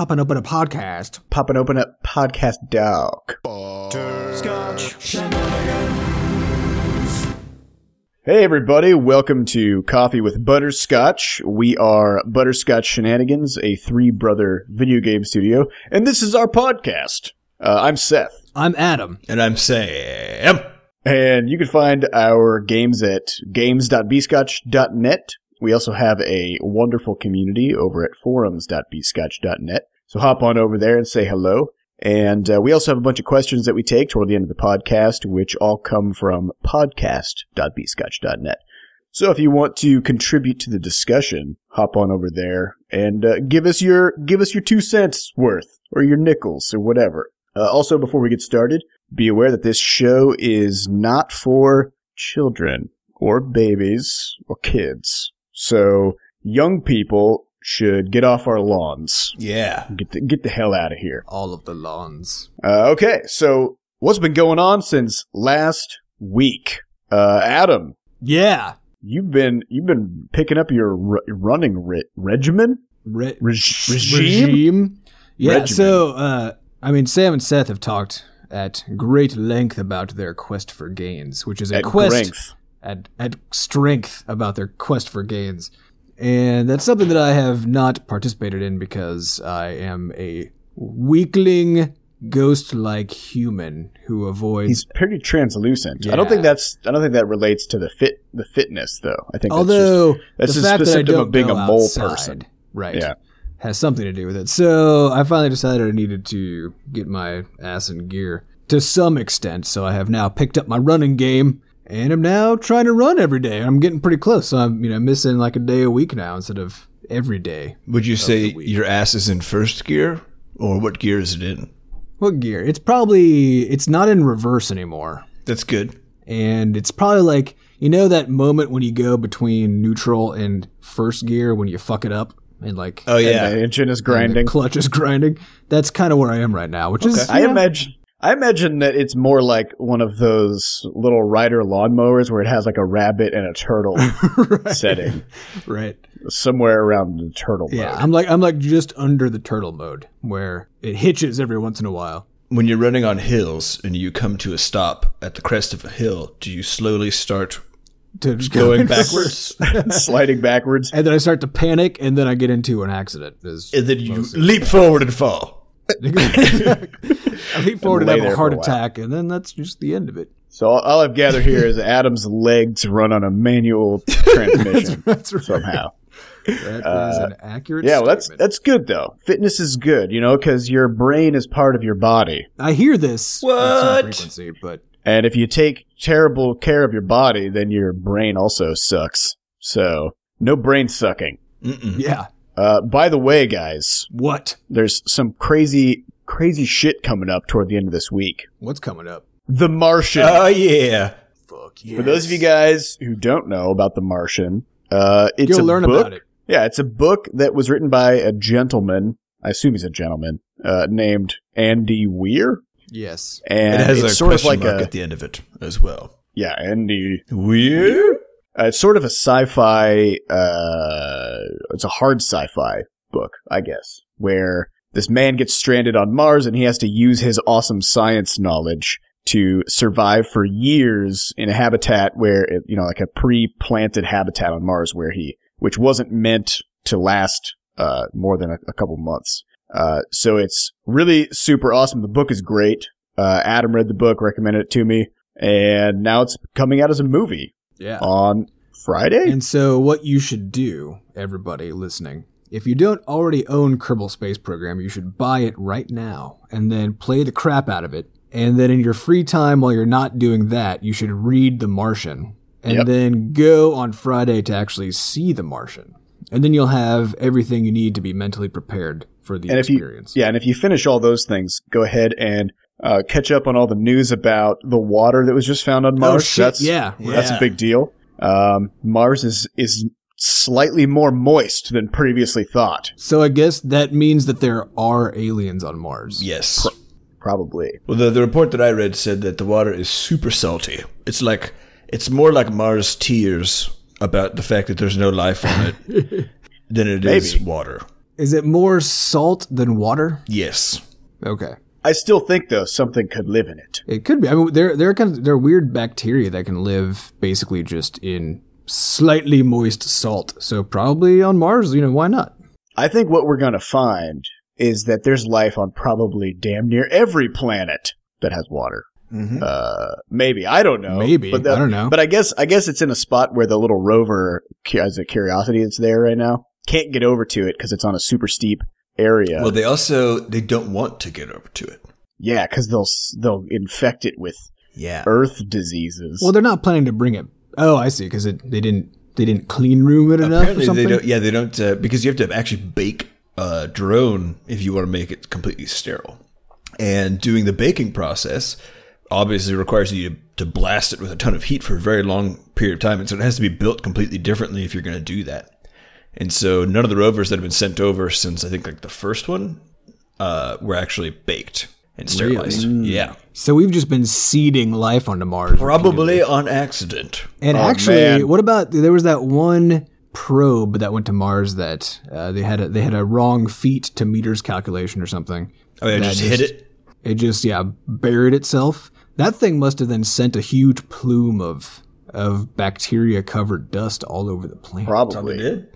popping open a podcast. Popping open a podcast dog. Hey everybody, welcome to Coffee with Butterscotch. We are Butterscotch Shenanigans, a three brother video game studio, and this is our podcast. Uh, I'm Seth, I'm Adam. And I'm Sam. and you can find our games at games.bscotch.net. We also have a wonderful community over at forums.bscotch.net. So hop on over there and say hello. And uh, we also have a bunch of questions that we take toward the end of the podcast, which all come from podcast.bscotch.net. So if you want to contribute to the discussion, hop on over there and uh, give us your give us your two cents worth or your nickels or whatever. Uh, also, before we get started, be aware that this show is not for children or babies or kids. So young people should get off our lawns. Yeah. Get the, get the hell out of here. All of the lawns. Uh, okay, so what's been going on since last week? Uh, Adam, Yeah. you've been you've been picking up your r- running re- regimen. Re- Reg- regime? Yeah. Regimen. So, uh, I mean, Sam and Seth have talked at great length about their quest for gains, which is a At quest strength. At at strength about their quest for gains. And that's something that I have not participated in because I am a weakling ghost-like human who avoids He's pretty translucent. I don't think that's I don't think that relates to the fit the fitness though. I think Although that's the just, that's fact just I symptom of being a mole outside, person. right? Yeah. has something to do with it. So I finally decided I needed to get my ass in gear to some extent. So I have now picked up my running game and I'm now trying to run every day. I'm getting pretty close. So I'm you know missing like a day a week now instead of every day. Would you say your ass is in first gear? Or what gear is it in? What gear? It's probably it's not in reverse anymore. That's good. and it's probably like you know that moment when you go between neutral and first gear when you fuck it up and like Oh, And yeah. the engine is the grinding. clutch is grinding. That's kind of where I am right now, which is I you know, imagine I imagine that it's more like one of those little rider lawnmowers where it has like a rabbit and a turtle right, setting right. somewhere around the turtle Yeah, mode. I'm like I'm like just under the turtle mode where it hitches every once in a while. When you're running on hills and you come to a stop at the crest of a hill, do you slowly start To going backwards? sliding backwards. and then I start to panic, and then I get into an accident. Is and then you leap forward and fall. I leap forward and lay have a heart a attack, and then that's just the end of it. So all, all I've gathered here is Adam's legs run on a manual transmission That's right. somehow. That is an accurate. Uh, Yeah, well, that's that's good though. Fitness is good, you know, because your brain is part of your body, I hear this What? frequency, but and if you take terrible care of your body, then your brain also sucks. So no brain sucking. Mm-mm. yeah. Uh, by the way, guys, What? there's some crazy, crazy shit coming up toward the end of this week. What's coming up? The Martian. Oh, yeah. Fuck yeah. For those of you guys who don't know about The Martian, uh, it's you'll a learn book. about it. Yeah, it's a book that was written by a gentleman. I assume he's a gentleman uh, named Andy Weir, Yes. and It has it's a sort of like mark a at the end of it as well. yeah, Andy. Weird? Uh, it's sort of a sci-fi. Uh, it's a hard sci-fi book, I guess, where this man gets stranded on Mars and he has to use his awesome science knowledge to survive for years in a habitat where it, you know, like a pre-planted habitat on Mars where he, which wasn't meant to last uh, more than a, a couple months. Uh, so it's really super awesome. The book is great. Uh, Adam read the book, recommended it to me, and now it's coming out as a movie Yeah. on Friday. And so, what you should do, everybody listening, if you don't already own Kerbal Space Program, you should buy it right now and then play the crap out of it. And then in your free time, while you're not doing that, you should read The Martian and Yep. then go on Friday to actually see The Martian. And then you'll have everything you need to be mentally prepared for the and if you experience. yeah, and if you finish all those things, go ahead and uh, catch up on all the news about the water that was just found on Mars. Oh, shit, That's yeah, that's a big deal. Um, Mars is is slightly more moist than previously thought. So I guess that means that there are aliens on Mars. Yes. Probably. Well, the, the report that I read said that the water is super salty. It's like, it's more like Mars tears about the fact that there's no life on it than it is Maybe. water. Is it more salt than water? Yes. Okay. I still think though something could live in it. It could be. I mean, there there are kind of there are weird bacteria that can live basically just in slightly moist salt. So probably on Mars, you know, why not? I think what we're going to find is that there's life on probably damn near every planet that has water. Mm-hmm. Uh, maybe I don't know. Maybe. but the- I don't know. But I guess I guess it's in a spot where the little rover as a curiosity that's there right now can't get over to it because it's on a super steep area. Well, they also they don't want to get over to it. yeah, because they'll they'll infect it with Yeah. Earth diseases. Well, they're not planning to bring it. Oh, I see. Because they didn't they didn't clean room it enough or Apparently something. they don't. Yeah, they don't uh, because you have to actually bake a drone if you want to make it completely sterile. And doing the baking process obviously requires you to, to blast it with a ton of heat for a very long period of time, and so it has to be built completely differently if you're going to do that. And so none of the rovers that have been sent over since I think like the first one uh, were actually baked and sterilized. Yeah, So we've just been seeding life onto Mars. probably on accident. And Oh, actually, man. what about there was that one probe that went to Mars that uh, they had a, they had a wrong feet to meters calculation or something. Oh, yeah, That just hit it. It just yeah buried itself. That thing must have then sent a huge plume of of bacteria covered dust all over the planet. That's all they probably. did.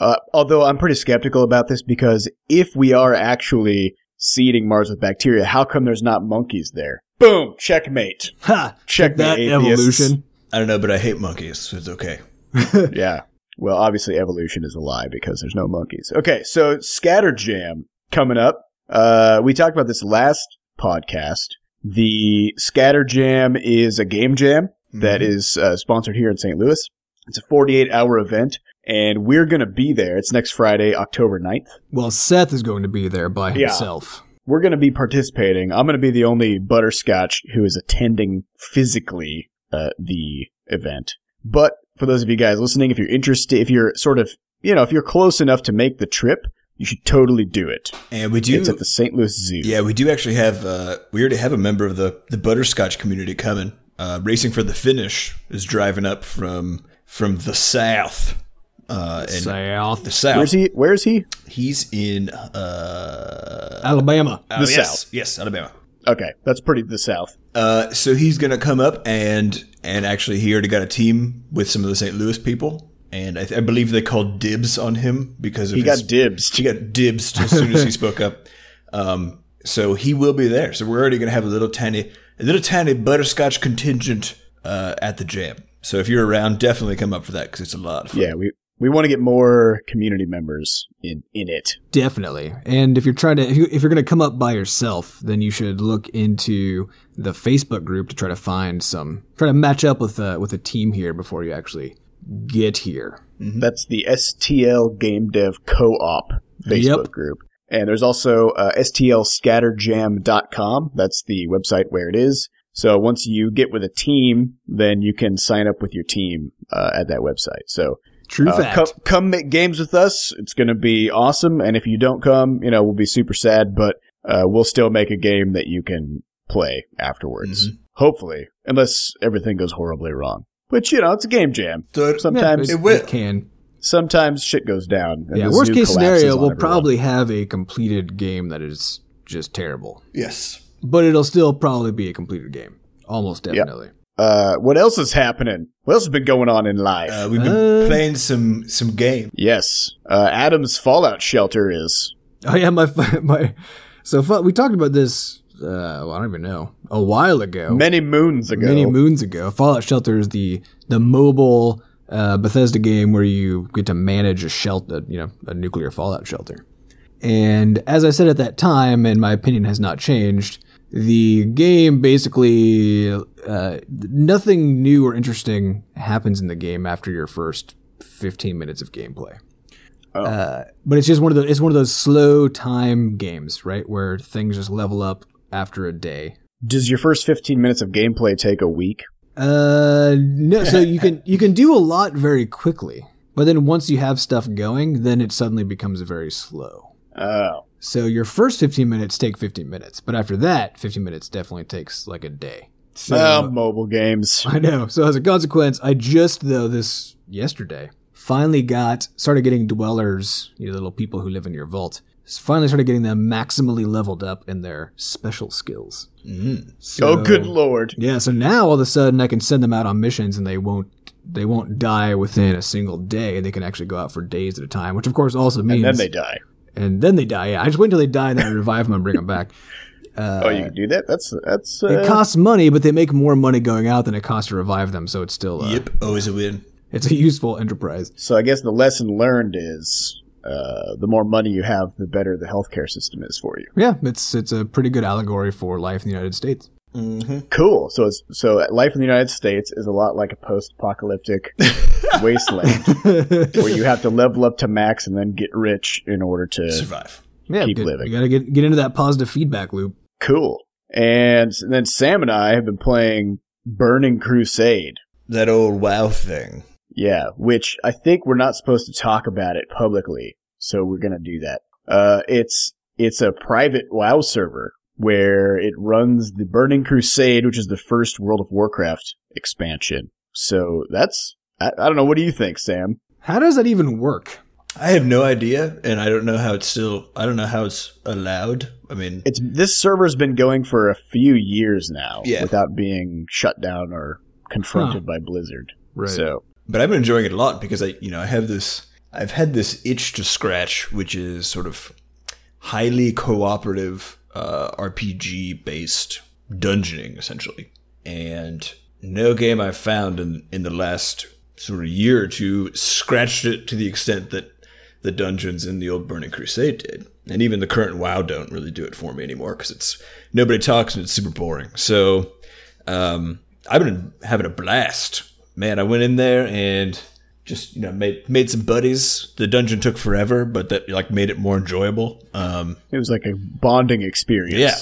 Uh, although I'm pretty skeptical about this because if we are actually seeding Mars with bacteria, how come there's not monkeys there? Boom, checkmate. Ha! Check that atheists. evolution. I don't know, but I hate monkeys, so it's okay. yeah. Well, obviously evolution is a lie because there's no monkeys. Okay, so Scatter Jam coming up. Uh, we talked about this last podcast. The Scatter Jam is a game jam that is uh, sponsored here in St. Louis. It's a 48 hour event and we're going to be there. It's next Friday, October 9th. Well, Seth is going to be there by Yeah. himself. We're going to be participating. I'm going to be the only butterscotch who is attending physically uh, the event. But for those of you guys listening, if you're interested, if you're sort of, you know, if you're close enough to make the trip, you should totally do it. And we do. It's at the St. Louis Zoo. Yeah, we do actually have. Uh, we already have a member of the the butterscotch community coming. Uh, Racing for the finish is driving up from from the south. Uh, and South the south. Where's he? Where's he? He's in uh, Alabama. uh, The yes, South. Yes, Alabama. Okay, that's pretty the South. Uh, so he's gonna come up and and actually he already got a team with some of the St. Louis people, and I, th- I believe they called dibs on him because of He his, got dibs. He got dibs as soon as he spoke up. Um, so he will be there. So we're already going to have a little tiny, a little tiny butterscotch contingent uh, at the jam. So if you're around, definitely come up for that because it's a lot of fun. Yeah, we we want to get more community members in in it. Definitely. And if you're trying to, if, you, if you're going to come up by yourself, then you should look into the Facebook group to try to find some, try to match up with uh, with a team here before you actually get here. That's the STL Game Dev Co-op Facebook Yep. group. And there's also uh, stlscatterjam.com. That's the website where it is. So once you get with a team, then you can sign up with your team uh, at that website. So True uh, fact. come, come make games with us. It's going to be awesome. And if you don't come, you know, we'll be super sad, but uh, we'll still make a game that you can play afterwards. Hopefully, unless everything goes horribly wrong. Which, you know, it's a game jam. So Sometimes Yeah, it will. can. sometimes shit goes down. and Yeah. Worst case scenario, we'll everyone. probably have a completed game that is just terrible, yes. but it'll still probably be a completed game. Almost definitely. Uh, what else is happening? What else has been going on in life? Uh, we've been Uh, playing some some game. yes, uh, Adam's Fallout shelter is. Oh yeah, my my. So we talked about this. Uh, well, I don't even know a while ago. Many moons ago. many moons ago. Fallout Shelter is the the mobile uh, Bethesda game where you get to manage a shelter, you know, a nuclear fallout shelter. And as I said at that time, and my opinion has not changed, the game basically uh, nothing new or interesting happens in the game after your first 15 minutes of gameplay. Oh. Uh, but it's just one of the it's one of those slow time games, right, where things just level up after a day. Does your first 15 minutes of gameplay take a week? Uh, no. So you can you can do a lot very quickly, but then once you have stuff going, then it suddenly becomes very slow. Oh. So your first 15 minutes take 15 minutes, but after that, 15 minutes definitely takes like a day. So Well, mobile games. I know. So as a consequence, I just though this yesterday finally got started getting dwellers, you know, little people who live in your vault. Finally started getting them maximally leveled up in their special skills. Mm. So- oh, good lord. Yeah, so now all of a sudden I can send them out on missions and they won't they won't die within a single day. They can actually go out for days at a time, which of course also means And then they die. And then they die. Yeah, I just wait until they die and then I revive them and bring them back. oh, you can do that? That's, that's, uh, It costs money, but they make more money going out than it costs to revive them, so it's still uh, Yep, always a win. it's a useful enterprise. so I guess the lesson learned is, uh, the more money you have, the better the healthcare system is for you. Yeah, it's it's a pretty good allegory for life in the United States. Cool. So, it's, so life in the United States is a lot like a post-apocalyptic wasteland where you have to level up to max and then get rich in order to Survive. Yeah, Keep good. living. You gotta get get into that positive feedback loop. cool. And then Sam and I have been playing Burning Crusade. That old WoW thing. Yeah, which I think we're not supposed to talk about it publicly, so we're gonna do that. Uh, it's it's a private WoW server where it runs the Burning Crusade, which is the first World of Warcraft expansion. So that's I, I don't know. What do you think, Sam? How does that even work? I have no idea, and I don't know how it's still. I don't know how it's allowed. I mean, It's this server's been going for a few years now Yeah. without being shut down or confronted by Blizzard. Right. So but I've been enjoying it a lot because I, you know, I have this. I've had this itch to scratch, which is sort of highly cooperative uh, RPG based dungeoning, essentially. And no game I've found in in the last sort of year or two scratched it to the extent that the dungeons in the old Burning Crusade did. And even the current WoW don't really do it for me anymore because it's nobody talks and it's super boring. So um, I've been having a blast. Man, I went in there and just you know made made some buddies. The dungeon took forever, but that like made it more enjoyable. Um, it was like a bonding experience. yeah.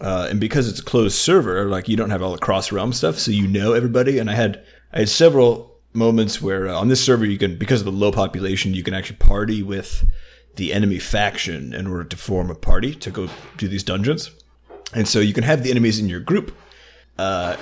Uh, and because it's a closed server, like you don't have all the cross realm stuff, so you know everybody. And I had I had several moments where uh, on this server you can because of the low population you can actually party with the enemy faction in order to form a party to go do these dungeons. And so you can have the enemies in your group. Uh,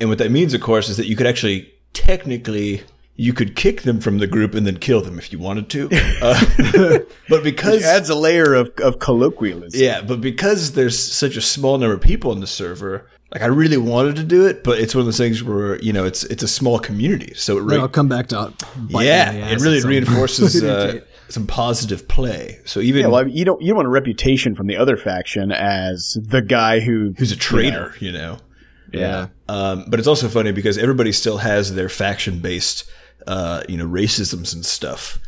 and what that means, of course, is that you could actually technically you could kick them from the group and then kill them if you wanted to. Uh, but because It adds a layer of, of colloquialism. yeah, but because there's such a small number of people on the server, like I really wanted to do it, but it's one of those things where you know it's it's a small community, so it Then re- I'll come back to bite yeah, me in the it really reinforces uh, some positive play. So even Yeah, well, I mean, you don't you want a reputation from the other faction as the guy who who's a traitor, you know. yeah. Um, but it's also funny because everybody still has their faction based, uh, you know, racisms and stuff.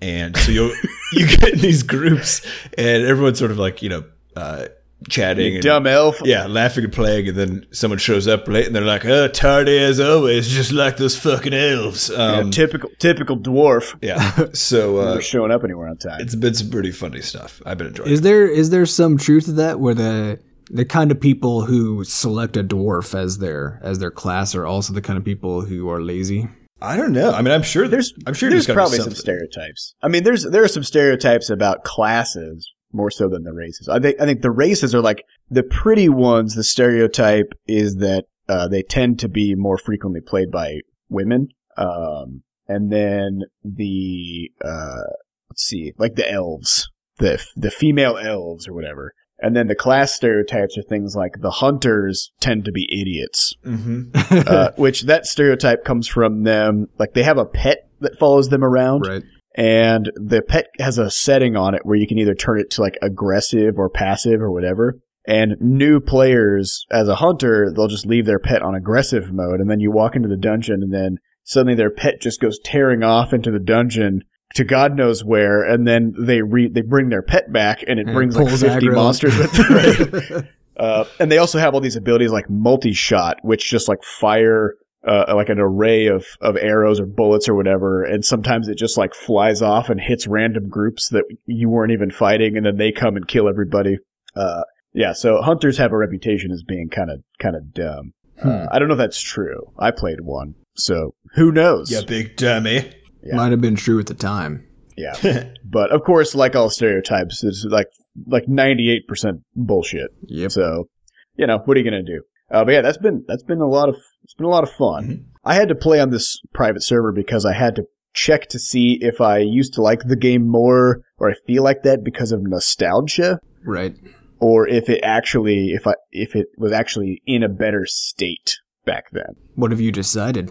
And so you you get in these groups, and everyone's sort of like you know uh, chatting, and, dumb elf. yeah, laughing and playing, and then someone shows up late, and they're like, "Oh, tardy as always, just like those fucking elves." Yeah, Um, typical typical dwarf. yeah, so uh, Never showing up anywhere on time. it's been some pretty funny stuff. I've been enjoying. Is it. there is there some truth to that where the the kind of people who select a dwarf as their as their class are also the kind of people who are lazy? I don't know. I mean, I'm sure there's I'm sure there's there's probably some stereotypes. I mean, there's there are some stereotypes about classes more so than the races. I think I think the races are like the pretty ones. The stereotype is that uh, they tend to be more frequently played by women, um, and then the uh, let's see, like the elves, the the female elves or whatever. And then the class stereotypes are things like the hunters tend to be idiots Mhm. uh, which that stereotype comes from them. Like they have a pet that follows them around, right. and the pet has a setting on it where you can either turn it to like aggressive or passive or whatever. And new players, as a hunter, they'll just leave their pet on aggressive mode, and then you walk into the dungeon, and then suddenly their pet just goes tearing off into the dungeon to God knows where, and then they re- they bring their pet back, and it And brings like fifty aggro. monsters with them. Uh, and they also have all these abilities like multi-shot, which just like fire uh, like an array of, of arrows or bullets or whatever. And sometimes it just like flies off and hits random groups that you weren't even fighting, and then they come and kill everybody. Uh, yeah, so hunters have a reputation as being kind of kind of dumb. Uh, I don't know if that's true. I played one, so who knows? Yeah, big dummy. Yeah. Might have been true at the time. Yeah, but of course, like all stereotypes, it's like like ninety eight percent bullshit. Yep. So, you know, what are you gonna do? Uh, but yeah, that's been that's been a lot of it's been a lot of fun. I had to play on this private server because I had to check to see if I used to like the game more or I feel like that because of nostalgia Right. or if it actually if I if it was actually in a better state back then. What have you decided?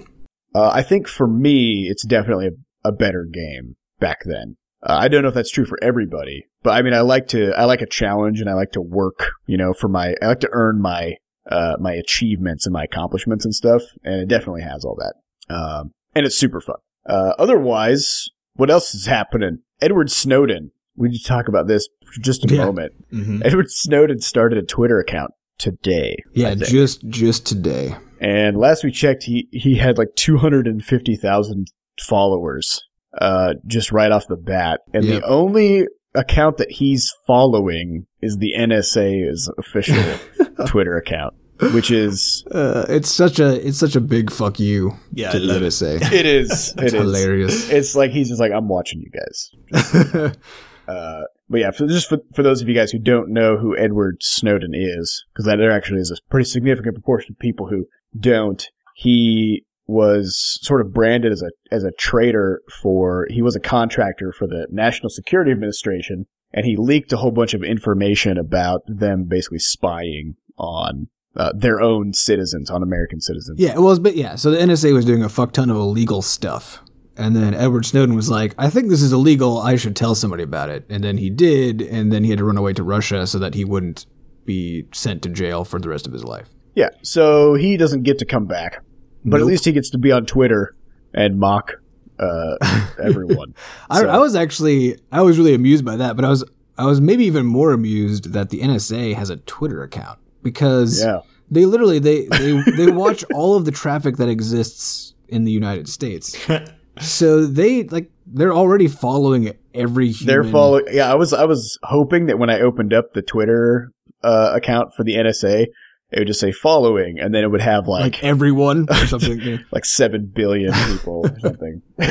Uh, I think for me, it's definitely a, better game back then. Uh, I don't know if that's true for everybody, but I mean, I like to I like a challenge and I like to work, you know, for my I like to earn my uh, my achievements and my accomplishments and stuff, and it definitely has all that. Um, and it's super fun. Uh, otherwise, what else is happening? Edward Snowden. We need to talk about this for just a Yeah. moment. Mm-hmm. Edward Snowden started a Twitter account today. Yeah, just just today. And last we checked, he, he had like 250,000 followers, uh, just right off the bat. And Yep. the only account that he's following is the NSA's official Twitter account, which is, Uh, it's such a it's such a big fuck you Yeah, to I love the. NSA. it is, It's it is. hilarious. It's like, he's just like, I'm watching you guys. Uh, but yeah, for, just for, for those of you guys who don't know who Edward Snowden is, because there actually is a pretty significant proportion of people who don't, he was sort of branded as a as a traitor for he was a contractor for the National Security Administration and he leaked a whole bunch of information about them basically spying on uh, their own citizens on American citizens. Yeah, it was, but yeah. So the NSA was doing a fuck ton of illegal stuff, and then Edward Snowden was like, "I think this is illegal. I should tell somebody about it." And then he did, and then he had to run away to Russia so that he wouldn't be sent to jail for the rest of his life. Yeah, so he doesn't get to come back, but at least he gets to be on Twitter and mock uh, everyone. I, So- I was actually I was really amused by that, but I was I was maybe even more amused that the NSA has a Twitter account because Yeah. they literally they they they watch all of the traffic that exists in the United States. So they like they're already following every human. They're following. Yeah, I was I was hoping that when I opened up the Twitter uh, account for the NSA, it would just say following, and then it would have like like everyone or something. yeah. like seven billion people or something.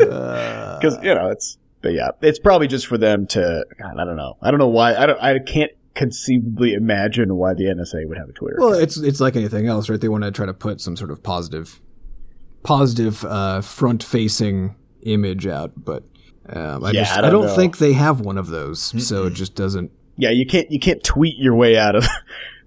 Uh, Because you know it's. But yeah, it's probably just for them to. God, I don't know. I don't know why. I don't. I can't conceivably imagine why the NSA would have a Twitter. well, account. it's it's like anything else, right? They want to try to put some sort of positive, positive uh, front-facing image out, but um, I Yeah, just I I don't don't, think they have one of those, so it just doesn't. yeah, you can't you can't tweet your way out of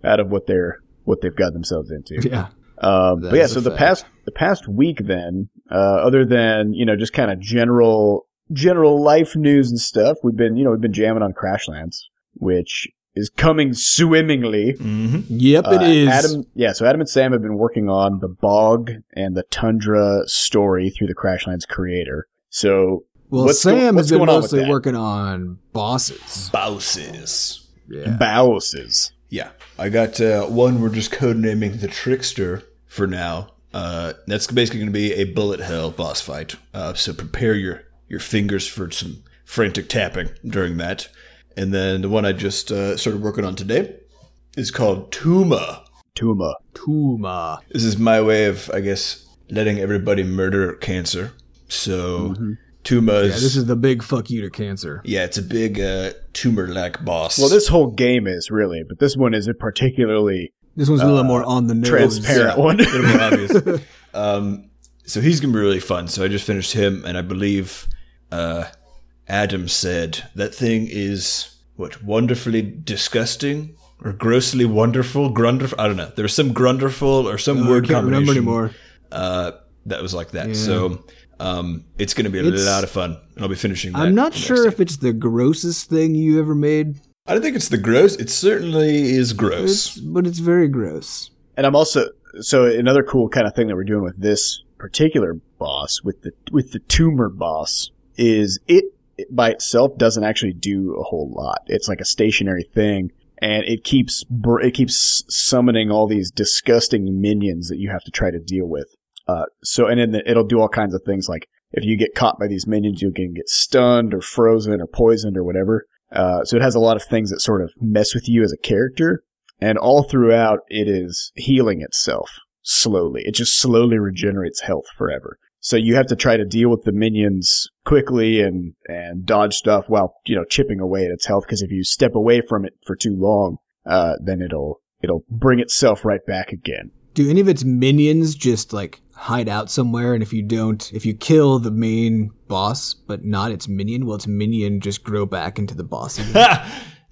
out of what they're what they've got themselves into. Yeah, Um, but yeah, is a so the past the past week, then, uh, other than you know just kind of general general life news and stuff, we've been you know we've been jamming on Crashlands, which is coming swimmingly. Mm-hmm. yep, it Uh, is. Adam, yeah, so Adam and Sam have been working on the bog and the tundra story through the Crashlands creator. So well, what's go- Sam what's has been going on mostly that? working on bosses. Bosses. Yeah, Bowses. Yeah, I got uh, one. We're just codenaming the Trickster for now. Uh, that's basically going to be a bullet hell boss fight. Uh, so prepare your your fingers for some frantic tapping during that. And then the one I just uh, started working on today is called Tuma. Tuma. Tuma. This is my way of, I guess, letting everybody murder cancer. So Tuma is Yeah, this is the big fuck you to cancer. yeah, it's a big uh, tumor-like boss. Well, this whole game is really, but this one is a particularly This one's a little more on the nose. transparent Yeah, one. a little more obvious. um, so he's gonna be really fun. So I just finished him, and I believe uh, Adam said that thing is what wonderfully disgusting or grossly wonderful, grunderful. I don't know. There was some grunderful or some Uh, I word can't remember combination anymore. uh, that was like that. So um, it's gonna be a It's- lot of fun, and I'll be finishing. That I'm not sure day. if it's the grossest thing you ever made, I don't think it's the gross. It certainly is gross. it's, but it's very gross. And I'm also so another cool kind of thing that we're doing with this particular boss with the with the tumor boss is it, it by itself doesn't actually do a whole lot. It's like a stationary thing and it keeps it keeps summoning all these disgusting minions that you have to try to deal with. Uh, so and then it'll do all kinds of things like if you get caught by these minions, you can get stunned or frozen or poisoned or whatever. Uh, so it has a lot of things that sort of mess with you as a character and all throughout it is healing itself slowly. It just slowly regenerates health forever. So you have to try to deal with the minions quickly and and dodge stuff while you know chipping away at its health. Because if you step away from it for too long, uh, then it'll it'll bring itself right back again. Do any of its minions just like hide out somewhere? And if you don't, if you kill the main boss but not its minion, will its minion just grow back into the boss again?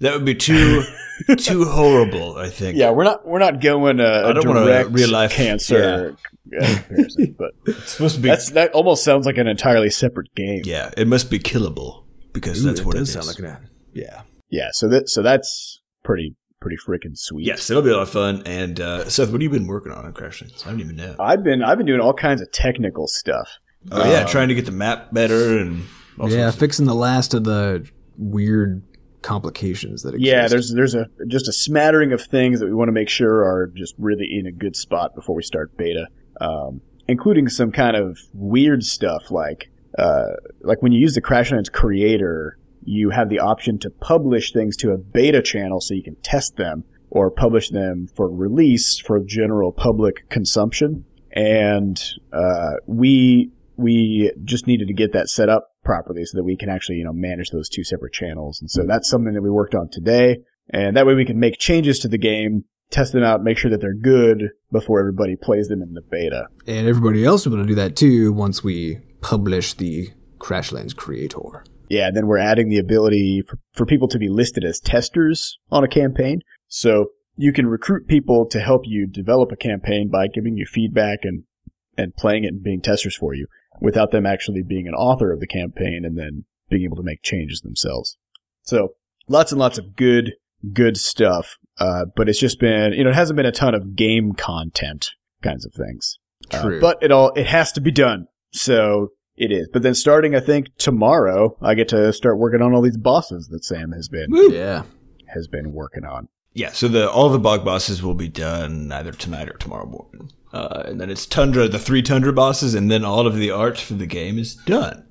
that would be too too horrible. I think. Yeah, we're not we're not going a, I a don't want a direct real life- cancer uh, comparison, but It's supposed to be. that's that almost sounds like an entirely separate game. yeah, it must be killable because Ooh, that's what it does is. sound like that. yeah. Yeah, so that so that's pretty pretty freaking sweet. Yes, it'll be a lot of fun. And uh, Seth, what have you been working on on Crashlands? I don't even know. I've been I've been doing all kinds of technical stuff. Oh yeah, trying to get the map better and all Yeah, sorts of- fixing the last of the weird complications that exist. Yeah, there's there's a just a smattering of things that we want to make sure are just really in a good spot before we start beta, um, including some kind of weird stuff like uh, like when you use the Crashlands creator, you have the option to publish things to a beta channel so you can test them or publish them for release for general public consumption. And uh, we we just needed to get that set up properly so that we can actually you know manage those two separate channels. And so that's something that we worked on today. And that way we can make changes to the game, test them out, make sure that they're good before everybody plays them in the beta. and everybody else will be able to do that too once we publish the Crashlands creator. Yeah, and then we're adding the ability for, for people to be listed as testers on a campaign. So you can recruit people to help you develop a campaign by giving you feedback and, and playing it and being testers for you without them actually being an author of the campaign and then being able to make changes themselves. So lots and lots of good, good stuff. Uh, but it's just been, you know, it hasn't been a ton of game content kinds of things. Uh, True. but it all, it has to be done. So it is. But then starting, I think tomorrow, I get to start working on all these bosses that Sam has been Yeah. has been working on. Yeah, so the all the bog bosses will be done either tonight or tomorrow morning. Uh, and then it's Tundra, the three Tundra bosses, and then all of the art for the game is done.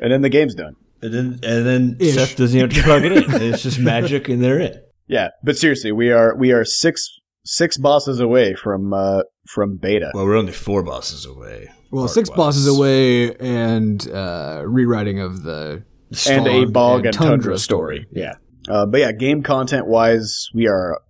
And then the game's done. And then and then Ish. Seth doesn't have to plug it in. It's just magic, and they're it. Yeah, but seriously, we are we are six six bosses away from uh from beta. Well, we're only four bosses away. Well, art-wise. six bosses away and uh, rewriting of the and a Bog bog and and tundra, Tundra story. story. Yeah. Uh, but yeah, game content wise, we are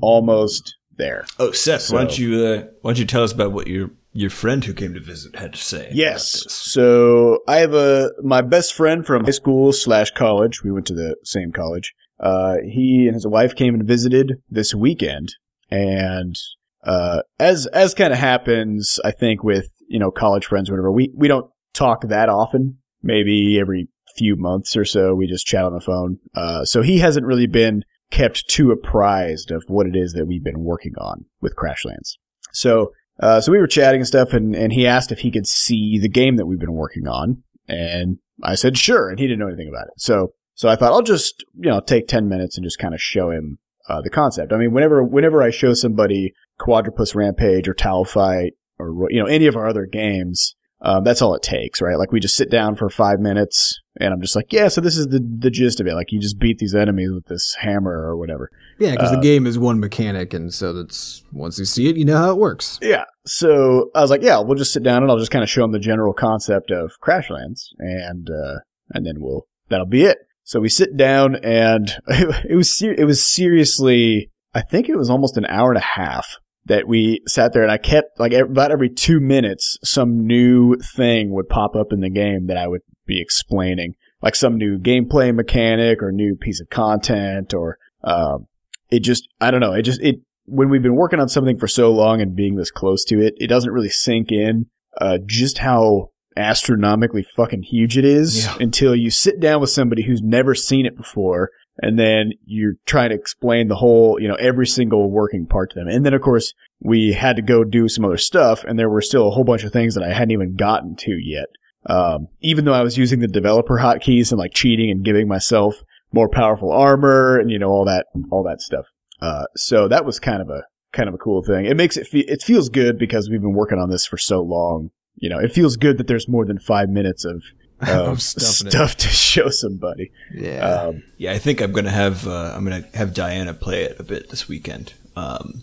almost there. Oh, Seth, why don't you uh, why don't you tell us about what your your friend who came to visit had to say? Yes. So I have a my best friend from high school slash college. We went to the same college. Uh, he and his wife came and visited this weekend, and uh, as as kind of happens, I think with you know college friends, whatever, we we don't talk that often. Maybe every few months or so, we just chat on the phone. Uh, so he hasn't really been kept too apprised of what it is that we've been working on with Crashlands. So uh, so we were chatting and stuff, and, and he asked if he could see the game that we've been working on, and I said sure, and he didn't know anything about it. So so I thought I'll just you know take ten minutes and just kind of show him uh, the concept. I mean, whenever whenever I show somebody Quadropus Rampage or Towelfight or you know any of our other games, uh, that's all it takes, right? Like we just sit down for five minutes, and I'm just like, yeah, so this is the the gist of it. Like you just beat these enemies with this hammer or whatever. yeah, because Uh, the game is one mechanic, and so that's once you see it, you know how it works. Yeah. So I was like, yeah, we'll just sit down and I'll just kind of show them the general concept of Crashlands, and uh, and then we'll that'll be it. So we sit down, and it was ser- it was seriously, I think it was almost an hour and a half that we sat there, and I kept like about every two minutes, some new thing would pop up in the game that I would be explaining, like some new gameplay mechanic or new piece of content, or um, it just I don't know, it just it when we've been working on something for so long and being this close to it, it doesn't really sink in uh, just how astronomically fucking huge it is Yeah. until you sit down with somebody who's never seen it before and then you're trying to explain the whole, you know, every single working part to them. And then of course we had to go do some other stuff and there were still a whole bunch of things that I hadn't even gotten to yet. Um, even though I was using the developer hotkeys and like cheating and giving myself more powerful armor and you know all that all that stuff. Uh, so that was kind of a kind of a cool thing. It makes it fe- it feels good because we've been working on this for so long. You know, it feels good that there's more than five minutes of, of Of stuff it. to show somebody. Yeah. Um, Yeah, I think I'm gonna have uh, I'm gonna have Diana play it a bit this weekend, um,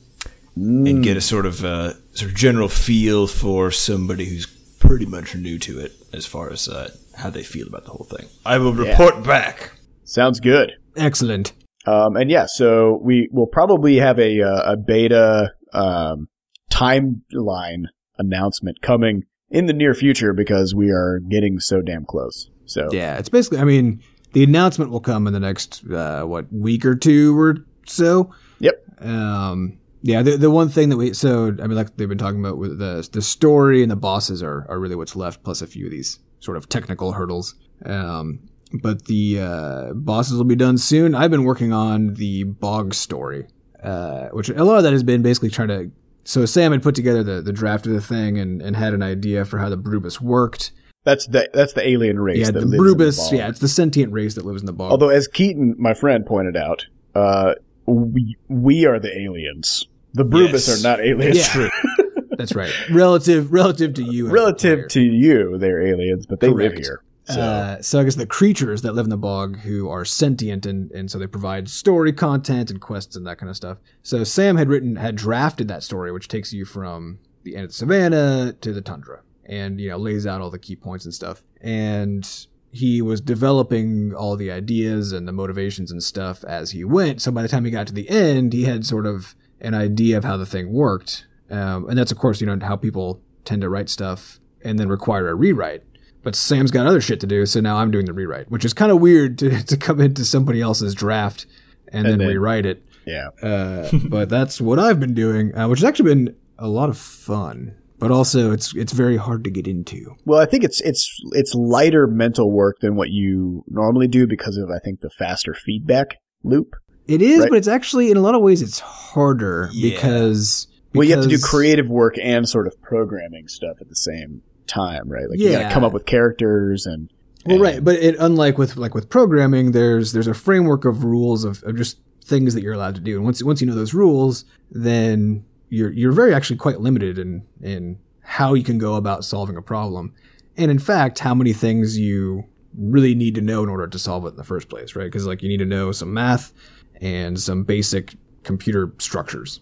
and get a sort of uh, sort of general feel for somebody who's pretty much new to it as far as uh, how they feel about the whole thing. I will report back. sounds good. Excellent. Um, and yeah, so we will probably have a uh, a beta um, timeline announcement coming in the near future because we are getting so damn close. So Yeah, it's basically. I mean, the announcement will come in the next uh, what week or two or so. Yep. Um. Yeah. The the one thing that we so I mean, like they've been talking about with the the story and the bosses are are really what's left, plus a few of these sort of technical hurdles. Um. But the uh, bosses will be done soon. I've been working on the bog story, uh, which a lot of that has been basically trying to. So Sam had put together the, the draft of the thing and, and had an idea for how the Brubus worked. that's the that's the alien race. Yeah, the Brubus. bog. yeah, it's the sentient race that lives in the bog. Although, as Keaton, my friend, pointed out, uh, we we are the aliens. The Brubus Yes. are not aliens. Yeah. That's right. Relative relative to you. Relative to you, they're aliens, but they live here. So Uh, so I guess the creatures that live in the bog who are sentient and, and so they provide story content and quests and that kind of stuff. So Sam had written had drafted that story, which takes you from the end of the savannah to the tundra, and you know lays out all the key points and stuff. And he was developing all the ideas and the motivations and stuff as he went. So by the time he got to the end, he had sort of an idea of how the thing worked. Um, and that's of course you know how people tend to write stuff and then require a rewrite. But Sam's got other shit to do, so now I'm doing the rewrite, which is kind of weird to, to come into somebody else's draft and, then, then- rewrite it. yeah, Uh, but that's what I've been doing, uh, which has actually been a lot of fun. But also, it's it's very hard to get into. well, I think it's it's it's lighter mental work than what you normally do because of I think the faster feedback loop. It is, Right. but it's actually in a lot of ways it's harder Yeah. because Well, you have to do creative work and sort of programming stuff at the same time, right? Like you got to come up with characters and Well, and- right, but it, unlike with like with programming, there's there's a framework of rules of, of just things that you're allowed to do, and once once you know those rules, then you're you're very actually quite limited in in how you can go about solving a problem, and in fact, how many things you really need to know in order to solve it in the first place, right? Because like you need to know some math and some basic computer structures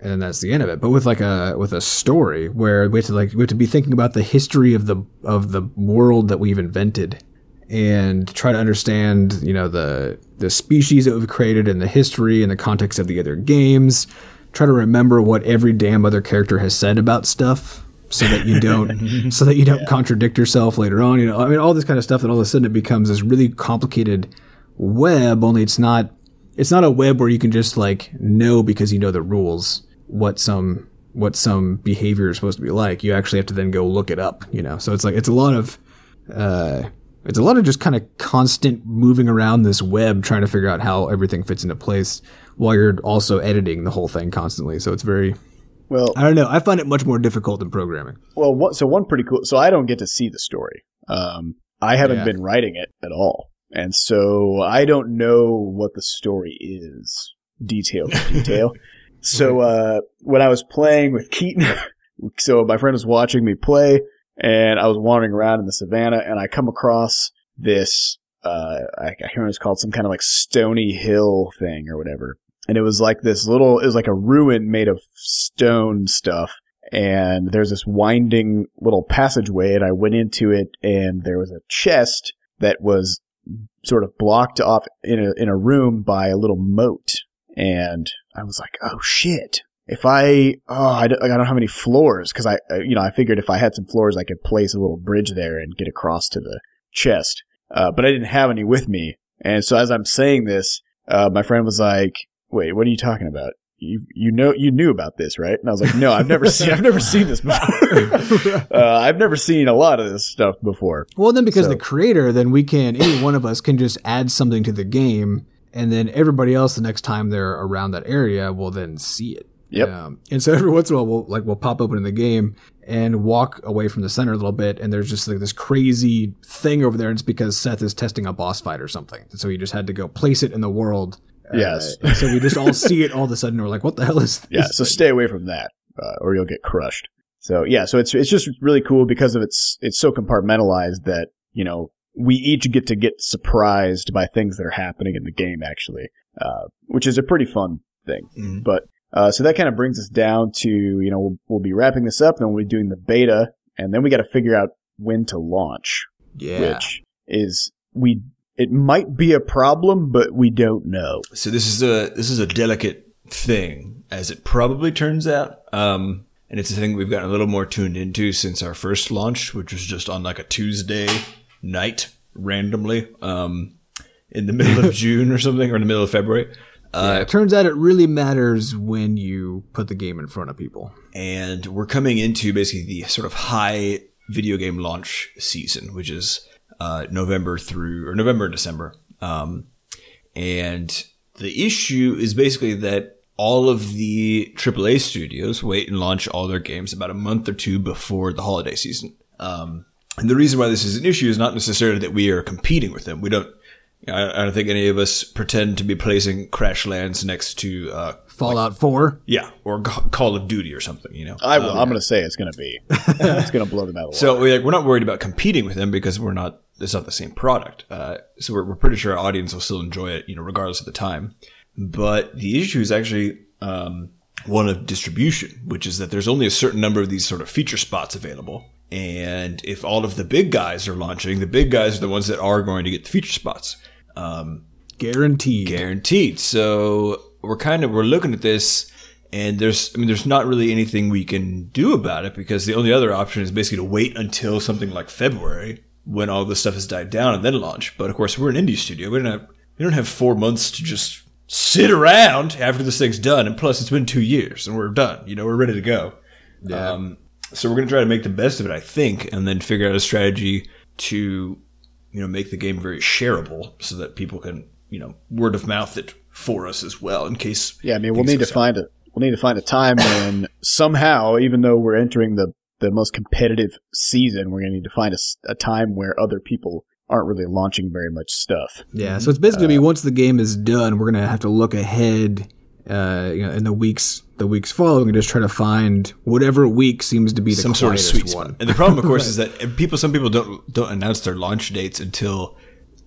and then that's the end of it. But with like a with a story where we have to like we have to be thinking about the history of the of the world that we've invented and try to understand you know the the species that we've created and the history and the context of the other games. Try to remember what every damn other character has said about stuff. So that you don't, so that you don't contradict yourself later on. You know, I mean, all this kind of stuff. That all of a sudden it becomes this really complicated web. Only it's not it's not a web where you can just like know because you know the rules what some what some behavior is supposed to be like. You actually have to then go look it up, you know. So it's like it's a lot of uh it's a lot of just kind of constant moving around this web trying to figure out how everything fits into place while you're also editing the whole thing constantly. So it's very well, I don't know. I find it much more difficult than programming. Well, one, so one pretty cool. So I don't get to see the story. Um, I haven't Yeah. been writing it at all, and so I don't know what the story is, detail to detail. so uh, when I was playing with Keaton, so my friend was watching me play, and I was wandering around in the savannah, and I come across this. Uh, I, I hear it's called some kind of like Stony Hill thing or whatever. And it was like this little, it was like a ruin made of stone stuff and there's this winding little passageway and I went into it and there was a chest that was sort of blocked off in a in a room by a little moat. And I was like oh shit. If I oh I don't, I don't have any floors. Because I you know I figured if I had some floors I could place a little bridge there and get across to the chest. Uh, but I didn't have any with me. And so as I'm saying this uh, my friend was like wait what are you talking about you you know you knew about this right and i was like no i've never seen i've never seen this before uh, i've never seen a lot of this stuff before Well, then because So- the creator, then we can any one of us can just add something to the game, and then everybody else the next time they're around that area will then see it. Yep. Um, and so every once in a while, we'll like we'll pop open in the game and walk away from the center a little bit, and there's just like this crazy thing over there. And it's because Seth is testing a boss fight or something, so he just had to go place it in the world. Uh, Yes. and so we just all see it all of a sudden. We're like, what the hell is this? yeah so stay away from that uh, or you'll get crushed so yeah so it's it's just really cool because of its it's so compartmentalized that you know we each get to get surprised by things that are happening in the game actually uh, which is a pretty fun thing Mhm. But uh, so that kind of brings us down to you know we'll, we'll be wrapping this up, then we'll be doing the beta, and then we got to figure out when to launch, yeah. which is we it might be a problem, but we don't know. So this is a this is a delicate thing, as it probably turns out. Um, and it's a thing we've gotten a little more tuned into since our first launch, which was just on like a Tuesday night randomly um, in the middle of June or something, or in the middle of February. Uh, it turns out it really matters when you put the game in front of people. And we're coming into basically the sort of high video game launch season, which is uh, November through or November and December. Um, and the issue is basically that all of the AAA studios wait and launch all their games about a month or two before the holiday season. Um, and the reason why this is an issue is not necessarily that we are competing with them. We don't. I don't think any of us pretend to be placing Crashlands next to uh, Fallout like, 4. Yeah, or Call of Duty or something, you know. I will. Um, I'm going to say it's going to be. it's going to blow them out of the So we're, like, we're not worried about competing with them because we're not. It's not the same product. Uh, so we're, we're pretty sure our audience will still enjoy it, you know, regardless of the time. But the issue is actually um, one of distribution, which is that there's only a certain number of these sort of feature spots available. And if all of the big guys are launching, the big guys are the ones that are going to get the feature spots. Um, guaranteed. Guaranteed. So we're kind of we're looking at this, and there's I mean there's not really anything we can do about it because the only other option is basically to wait until something like February when all this stuff has died down and then launch. But of course, we're an indie studio. We don't have we don't have four months to just sit around after this thing's done. And plus, it's been two years and we're done. You know, we're ready to go. Yeah. Um, so we're going to try to make the best of it, I think, and then figure out a strategy to, you know, make the game very shareable so that people can, you know, word of mouth it for us as well in case. Yeah, I mean, we'll need to find a we'll need to find a time when somehow, even though we're entering the the most competitive season, we're going to need to find a, a time where other people aren't really launching very much stuff. Yeah, so it's basically uh, be once the game is done, we're gonna have to look ahead, uh, you know, in the weeks the weeks following and just try to find whatever week seems to be the some sort of sweet one. Spot. And the problem, of course, right. is that people, some people don't don't announce their launch dates until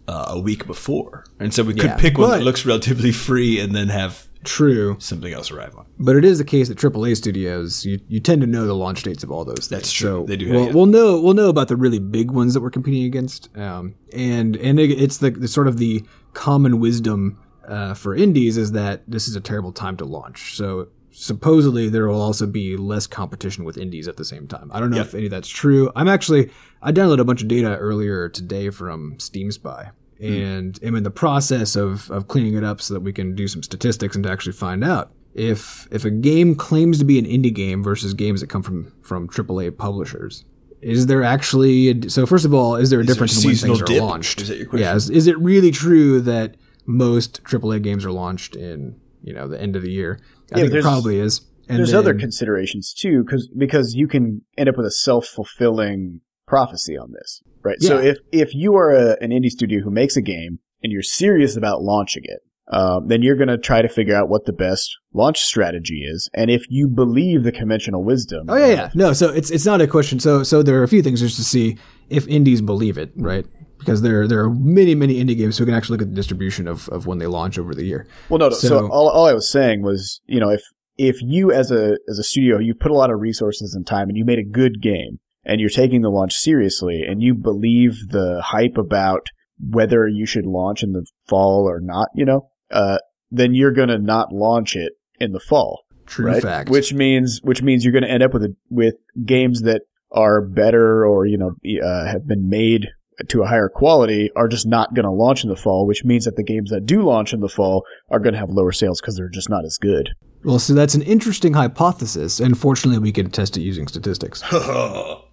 uh, a week before, and so we could yeah, pick one that looks relatively free and then have True. Something else arrive on. But it is the case that AAA studios, you, you tend to know the launch dates of all those things. That's true. So they do. We'll, we'll know we'll know about the really big ones that we're competing against. Um, and and it's the, the sort of the common wisdom uh, for indies is that this is a terrible time to launch. So supposedly there will also be less competition with indies at the same time. I don't know yep. if any of that's true. I'm actually I downloaded a bunch of data earlier today from Steam Spy. Hmm. and am in the process of, of cleaning it up so that we can do some statistics and to actually find out if if a game claims to be an indie game versus games that come from from AAA publishers. Is there actually a, so? First of all, is there a is difference there a in when things dip? are launched? Is that your question? Yeah. Is, is it really true that most AAA games are launched in you know the end of the year? I yeah, think it probably is. And there's then, other considerations too, because because you can end up with a self fulfilling prophecy on this, right? Yeah. So if if you are a, an indie studio who makes a game and you're serious about launching it, um, then you're going to try to figure out what the best launch strategy is. And if you believe the conventional wisdom, oh yeah, yeah, no. So it's it's not a question. So so there are a few things just to see if indies believe it, right? Because there there are many many indie games who can actually look at the distribution of, of when they launch over the year. Well, no. So, so all, all I was saying was, you know, if if you as a as a studio you put a lot of resources and time and you made a good game and you're taking the launch seriously and you believe the hype about whether you should launch in the fall or not, you know, uh, then you're going to not launch it in the fall. True right? fact. Which means, which means you're going to end up with a, with games that are better or, you know, uh, have been made to a higher quality are just not going to launch in the fall, which means that the games that do launch in the fall are going to have lower sales because they're just not as good. Well, so that's an interesting hypothesis, and fortunately, we can test it using statistics.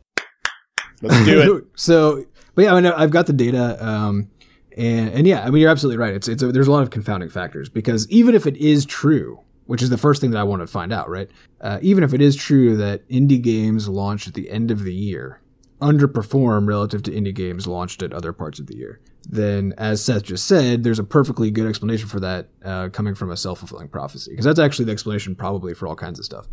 Let's do it. so, but yeah, I mean, I've got the data, um, and and yeah, I mean, you're absolutely right. It's it's a, there's a lot of confounding factors because even if it is true, which is the first thing that I want to find out, right? Uh, even if it is true that indie games launched at the end of the year underperform relative to indie games launched at other parts of the year, then as Seth just said, there's a perfectly good explanation for that uh, coming from a self fulfilling prophecy because that's actually the explanation probably for all kinds of stuff.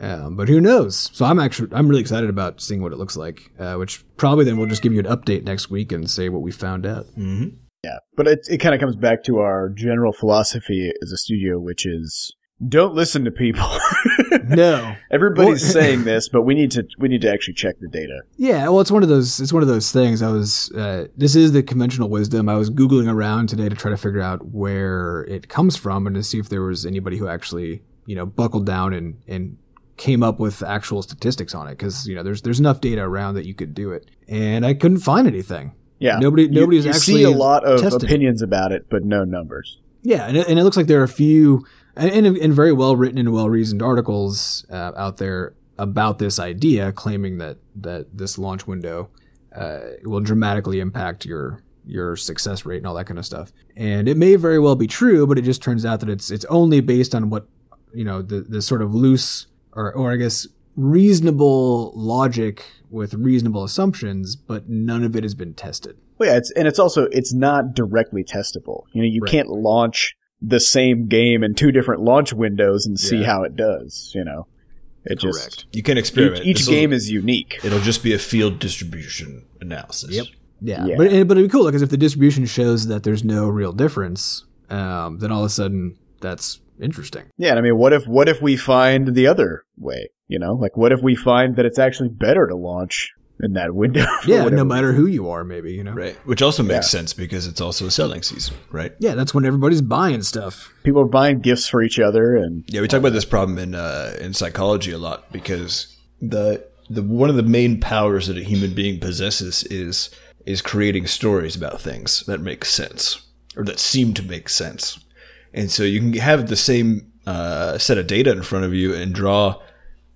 Um, but who knows? So I'm actually I'm really excited about seeing what it looks like. Uh, which probably then we'll just give you an update next week and say what we found out. Mm-hmm. Yeah, but it it kind of comes back to our general philosophy as a studio, which is don't listen to people. no, everybody's saying this, but we need to we need to actually check the data. Yeah, well, it's one of those it's one of those things. I was uh, this is the conventional wisdom. I was googling around today to try to figure out where it comes from and to see if there was anybody who actually you know buckled down and and came up with actual statistics on it because you know there's there's enough data around that you could do it, and I couldn't find anything. Yeah, Nobody- nobody's you actually see a lot of tested it. opinions about it, but no numbers. Yeah, and it, and it looks like there are a few and, and, and very well written and well reasoned articles uh, out there about this idea, claiming that that this launch window uh, will dramatically impact your your success rate and all that kind of stuff. And it may very well be true, but it just turns out that it's it's only based on what you know the the sort of loose or or I guess reasonable logic with reasonable assumptions, but none of it has been tested. Well, yeah, it's and it's also it's not directly testable. You know, you Right. can't launch the same game in two different launch windows and see Yeah. how it does. You know, it just You can each, experiment. each This'll- game is unique. It'll just be a field distribution analysis. Yep. Yeah, Yeah. but but it'd be cool because if the distribution shows that there's no real difference, um, then all of a sudden that's interesting. Yeah, and I mean, what if what if we find the other way? You know, like what if we find that it's actually better to launch in that window? Yeah, no matter who you are, maybe you know. Right. Which also makes Yeah. sense because it's also a selling season, right? Yeah, that's when everybody's buying stuff. people are buying gifts for each other, and Yeah, we talk about this problem in uh, in psychology a lot because the the one of the main powers that a human being possesses is is creating stories about things that make sense or that seem to make sense. And so you can have the same uh, set of data in front of you and draw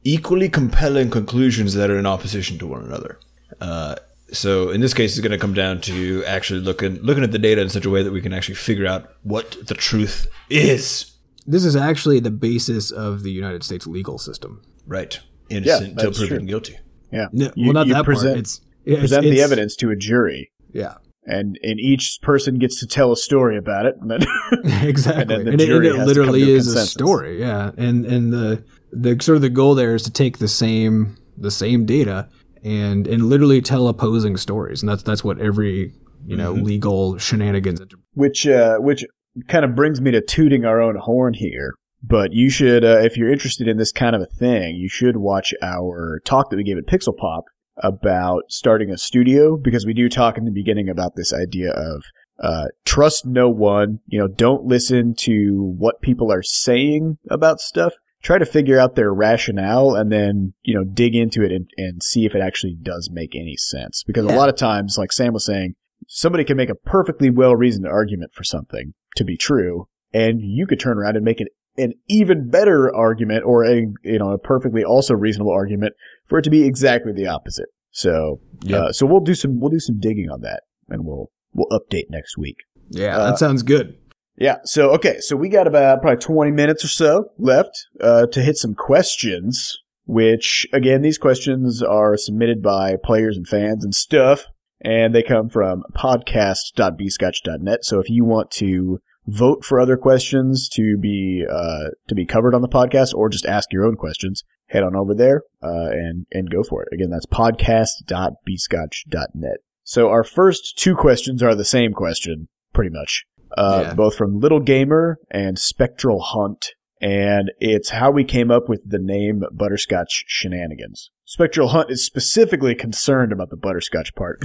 equally compelling conclusions that are in opposition to one another. Uh, so in this case, it's going to come down to actually looking looking at the data in such a way that we can actually figure out what the truth is. This is actually the basis of the United States legal system. Right. Innocent until that's proven true. guilty. yeah, No, You- well, not you that present, part. It's yeah, it's- present the it's- evidence to a jury, Yeah, and and each person gets to tell a story about it, and then exactly. And then the And, it, and it has to come literally to a is a story. Yeah, and and the the sort of the goal there is to take the same the same data and and literally tell opposing stories, and that's that's what every you know Mm-hmm. legal shenanigans. which uh, which kind of brings me to tooting our own horn here. But you should, uh, if you're interested in this kind of a thing, you should watch our talk that we gave at Pixel Pop about starting a studio because we do talk in the beginning about this idea of uh, trust no one. You know, don't listen to what people are saying about stuff. Try to figure out their rationale and then, you know, dig into it and, and see if it actually does make any sense. Because a lot of times, like Sam was saying, somebody can make a perfectly well reasoned argument for something to be true, and you could turn around and make an, an even better argument or a you know a perfectly also reasonable argument for it to be exactly the opposite. So Yep. uh, so we'll do some we'll do some digging on that, and we'll we'll update next week. Yeah, Uh, that sounds good. Yeah. So okay. So we got about probably 20 minutes or so left uh, to hit some questions. Which again, these questions are submitted by players and fans and stuff, and they come from podcast.bscotch.net. So if you want to vote for other questions to be uh, to be covered on the podcast, or just ask your own questions, head on over there uh, and and go for it. Again, that's podcast.bscotch.net. So our first two questions are the same question, pretty much uh, Yeah. both from Little Gamer and Spectral Hunt. And it's how we came up with the name Butterscotch Shenanigans. Spectral Hunt is specifically concerned about the butterscotch part.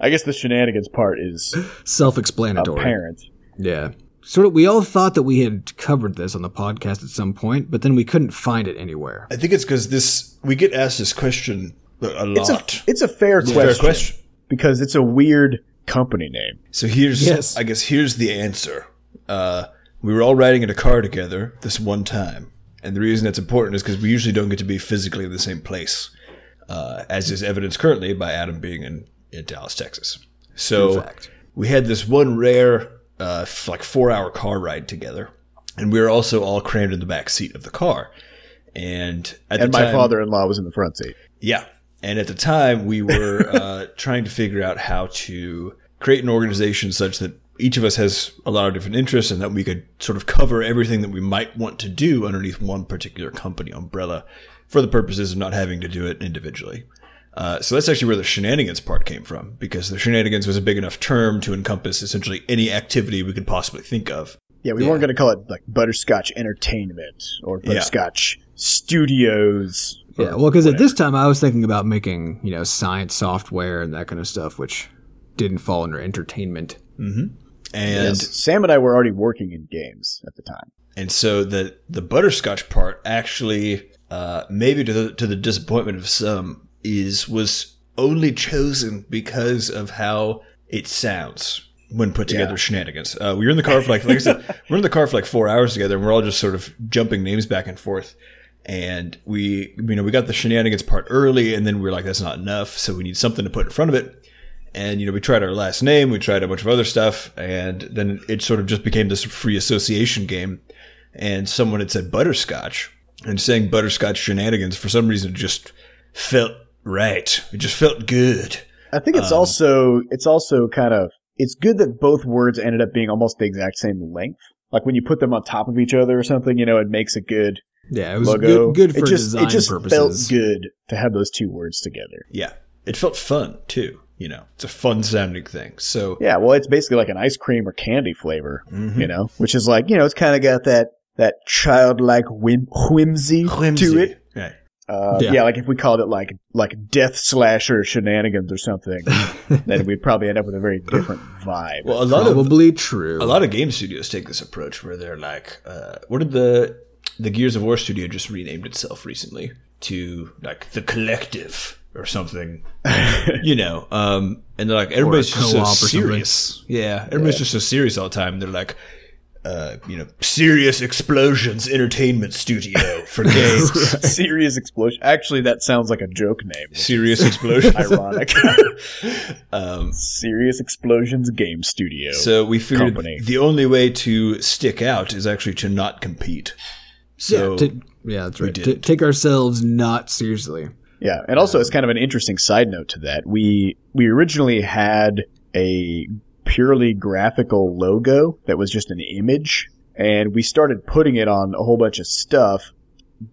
I guess the shenanigans part is Self-explanatory. apparent. Yeah. Sort of, we all thought that we had covered this on the podcast at some point, but then we couldn't find it anywhere. I think it's because this we get asked this question a a It's a, lot. it's a fair, It's question, fair question. because it's a weird company name. So here's, Yes. I guess, here's the answer. Uh, we were all riding in a car together this one time, and the reason that's important is because we usually don't get to be physically in the same place, uh, as is evidenced currently by Adam being in, in Dallas, Texas. So fact. we had this one rare, uh, like four hour car ride together, and we were also all crammed in the back seat of the car. And at And my father-in-law was in the front seat. yeah. And at the time, we were uh, trying to figure out how to create an organization such that each of us has a lot of different interests and that we could sort of cover everything that we might want to do underneath one particular company umbrella for the purposes of not having to do it individually. Uh, so that's actually where the shenanigans part came from, because the shenanigans was a big enough term to encompass essentially any activity we could possibly think of. Yeah, we weren't going to call it like Butterscotch Entertainment or Butterscotch Studios. Yeah, well, because at this time I was thinking about making, you know, science software and that kind of stuff, which didn't fall under entertainment. And Yes. Sam and I were already working in games at the time. And so the the butterscotch part actually uh, maybe to the to the disappointment of some, is was only chosen because of how it sounds when put together Yeah. shenanigans. Uh, we were in the car for like, like I said, we're in the car for like four hours together, and we're all just sort of jumping names back and forth. And we, you know, we got the shenanigans part early, and then we are like, that's not enough, so we need something to put in front of it. And you know, we tried our last name, we tried a bunch of other stuff, and then it sort of just became this free association game. And someone had said butterscotch, and saying butterscotch shenanigans for some reason just felt right. It just felt good. I think it's Um, also it's also kind of it's good that both words ended up being almost the exact same length. Like when you put them on top of each other or something, you know, it makes a good Yeah, it was logo. good, good for it just, design it just purposes. felt good to have those two words together. Yeah. It felt fun too. You know, it's a fun sounding thing. So Yeah, well, it's basically like an ice cream or candy flavor, Mhm. you know, which is like you know, it's kind of got that that childlike whim- whimsy, to it. Right. Uh, Yeah. yeah. like if we called it like like death slasher shenanigans or something, then we'd probably end up with a very different vibe. Well, a lot of Probably true. a lot of game studios take this approach where they're like, uh, what did the the Gears of War studio just renamed itself recently to like the Collective or something, you know? Um, and they're like, everybody's just so co-op or something. serious. Yeah, everybody's just so serious all the time. They're like. Uh, you know, serious explosions entertainment studio for games. Serious explosion. Actually, that sounds like a joke name. serious explosions. Ironic. um, Serious Explosions Game Studio. So we figured company. the only way to stick out is actually to not compete. So yeah, to- yeah, that's right. To didn't. take ourselves not seriously. yeah, and also it's kind of an interesting side note to that. We we originally had a purely graphical logo that was just an image, and we started putting it on a whole bunch of stuff.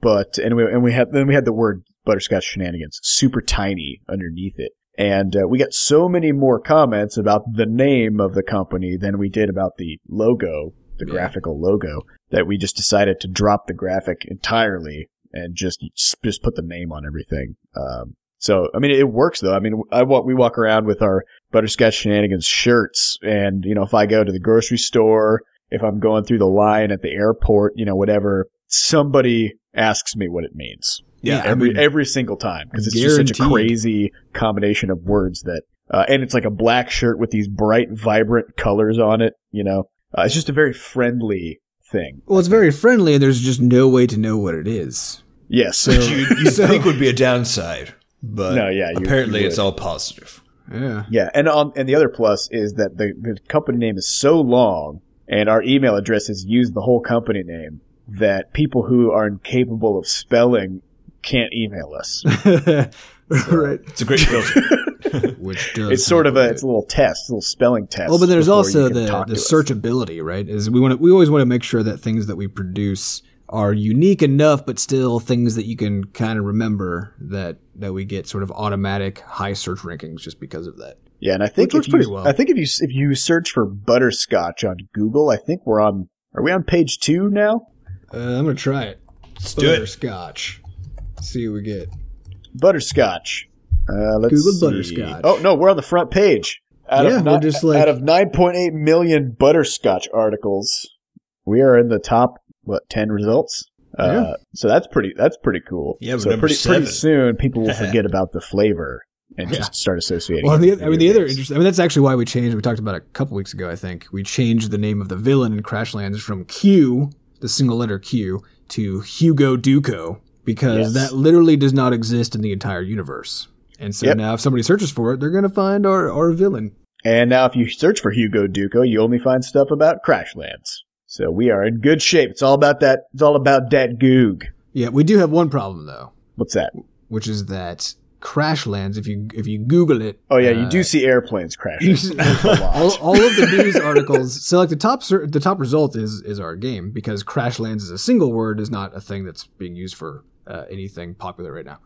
But and we and we had then we had the word butterscotch shenanigans super tiny underneath it. And uh, we got so many more comments about the name of the company than we did about the logo, the Yeah. graphical logo, that we just decided to drop the graphic entirely and just just put the name on everything. Um, so I mean, it works though. I mean, I walk we walk around with our butterscotch shenanigans shirts, and you know, if I go to the grocery store, if I'm going through the line at the airport, you know, whatever, somebody asks me what it means. Yeah, every I mean, every single time because it's just such a crazy combination of words that, uh, and it's like a black shirt with these bright, vibrant colors on it. You know, uh, it's just a very friendly thing. Well, it's very friendly, and there's just no way to know what it is. Yes. which you you So- think would be a downside, but No, yeah, you- apparently you it's all positive. Yeah. Yeah, and on and the other plus is that the the company name is so long, and our email address addresses use the whole company name that people who are incapable of spelling can't email us. right. It's a great filter. Which does it's sort of a help it's a little test, a little spelling test. Well, but there's also the, the to us. searchability, right? Is we want to, we always want to make sure that things that we produce are unique enough, but still things that you can kind of remember that that we get sort of automatic high search rankings just because of that. Yeah, and I think Which works if you pretty well. I think if you if you search for butterscotch on Google, I think we're on. Are we on page two now? Uh, I'm gonna try it. Let's do it. Butterscotch. See what we get. Butterscotch. Uh, let's Google see. butterscotch. Oh no, we're on the front page. Out Yeah, of we're just like- out of 9.8 million butterscotch articles, we are in the top what 10 results. Yeah. Uh, so that's pretty. That's pretty cool. Yeah, so pretty pretty soon people will forget about the flavor and Yeah. just start associating. Well, it the, I mean, the other interesting. I mean, that's actually why we changed. We talked about it a couple weeks ago. I think we changed the name of the villain in Crashlands from Q, the single letter Q, to Hewgodooko because Yes. that literally does not exist in the entire universe. And so Yep. now, if somebody searches for it, they're going to find our, our villain. And now, if you search for Hewgodooko, you only find stuff about Crashlands. So we are in good shape. It's all about that. It's all about that goog. Yeah, we do have one problem though, What's that? which is that Crashlands. If you if you Google it, Oh yeah, you uh, do see airplanes crashing. You see- all, all of the news articles. So like the top the top result is is our game because Crashlands is a single word is not a thing that's being used for uh, anything popular right now.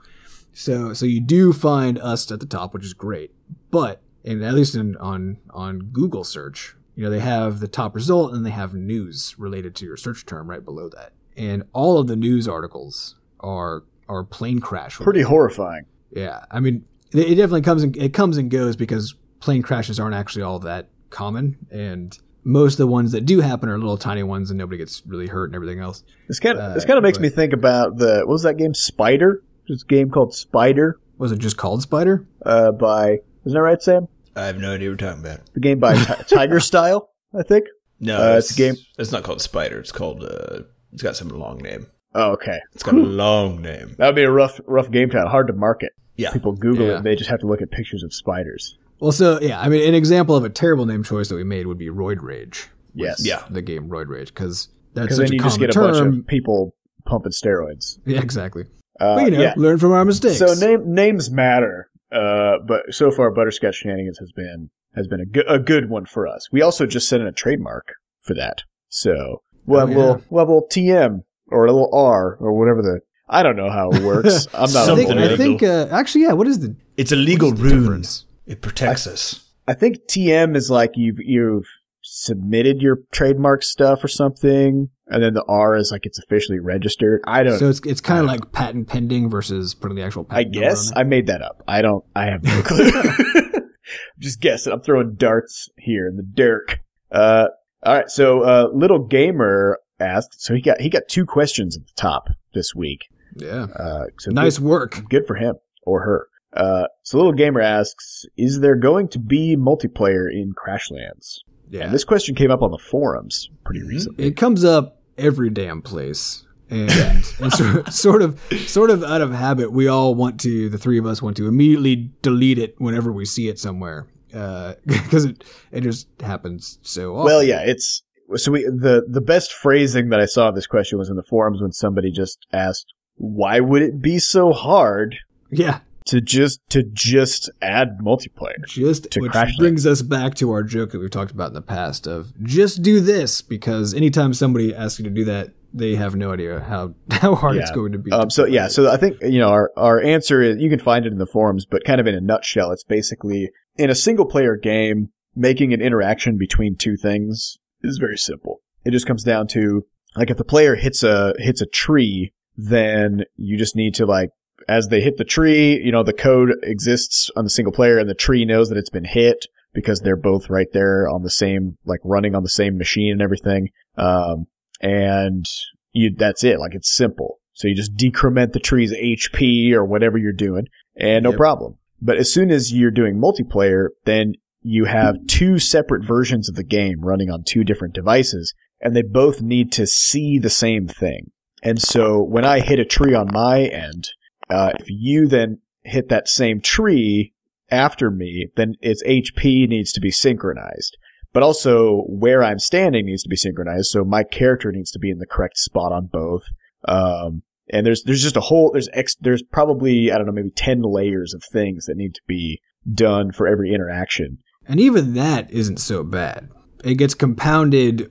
So so you do find us at the top, which is great. But and at least in, on on Google search, you know they have the top result and they have news related to your search term right below that, and all of the news articles are are plane crash. Pretty horrifying. Yeah, I mean, it it definitely comes and it comes and goes because plane crashes aren't actually all that common, and most of the ones that do happen are little tiny ones and nobody gets really hurt and everything else. This kind of Uh, this kind of makes but- me think about the what was that game Spider? This game called Spider Was it just called Spider? uh, by isn't that right, Sam? I have no idea what you're talking about. The game by Ti- Tiger Style, I think. No, Uh, it's a game- It's not called Spider. It's called. Uh, it's got some long name. Oh, okay. It's got a long name. That would be a rough rough game title, hard to market. Yeah. People Google it, Yeah. and they just have to look at pictures of spiders. Well, so yeah, I mean, an example of a terrible name choice that we made would be Roid Rage. Yes. Yeah. The game Roid Rage, because that's Because such then a you just common get a bunch term. of people pumping steroids. Yeah, exactly. Uh, but you know, yeah. learn from our mistakes. So name names matter. Uh, but so far, Butterscotch Shenanigans has been has been a good a good one for us. We also just set in a trademark for that. So we'll Oh, have a yeah. little we'll have a little TM or a little R or whatever the I don't know how it works. I'm not. I think, a I lawyer. think uh, actually, yeah. What is the It's a legal what is rune. It protects us. I think TM is like you've you've submitted your trademark stuff or something, and then the R is like it's officially registered. I don't. So it's it's kind of like patent pending versus putting the actual I patent. number guess on it. I made that up. I don't. I have no clue. I'm just guessing. I'm throwing darts here in the dirt. Uh, all right. So, uh, little gamer asked. So he got he got two questions at the top this week. yeah. Uh, so Nice Good, work. good for him or her. Uh, so little gamer asks, is there going to be multiplayer in Crashlands? Yeah. And this question came up on the forums pretty Mhm. recently. it comes up every damn place and, and sort, sort of sort of out of habit we all want to the three of us want to immediately delete it whenever we see it somewhere because it it just happens so often. Well, yeah, it's so we the the best phrasing that I saw of this question was in the forums when somebody just asked, "Why would it be so hard yeah to just to just add multiplayer?" just To which brings us back to our joke that we've talked about in the past of just do this because anytime somebody asks you to do that they have no idea how how hard it's going to be Um, so yeah, so I think you know our our answer is you can find it in the forums, but kind of in a nutshell, it's basically in a single player game, making an interaction between two things is very simple. It just comes down to like if the player hits a hits a tree, then you just need to like as they hit the tree, you know, the code exists on the single player and the tree knows that it's been hit because they're both right there on the same like running on the same machine and everything. Um, and you that's it. Like it's simple. So you just decrement the tree's HP or whatever you're doing, and no Yep. problem. But as soon as you're doing multiplayer, then you have two separate versions of the game running on two different devices, and they both need to see the same thing. And so when I hit a tree on my end, uh, if you then hit that same tree after me, then its HP needs to be synchronized. But also where I'm standing needs to be synchronized, so my character needs to be in the correct spot on both. Um, and there's there's just a whole there's ex, there's probably I don't know maybe ten layers of things that need to be done for every interaction. And even that isn't so bad. It gets compounded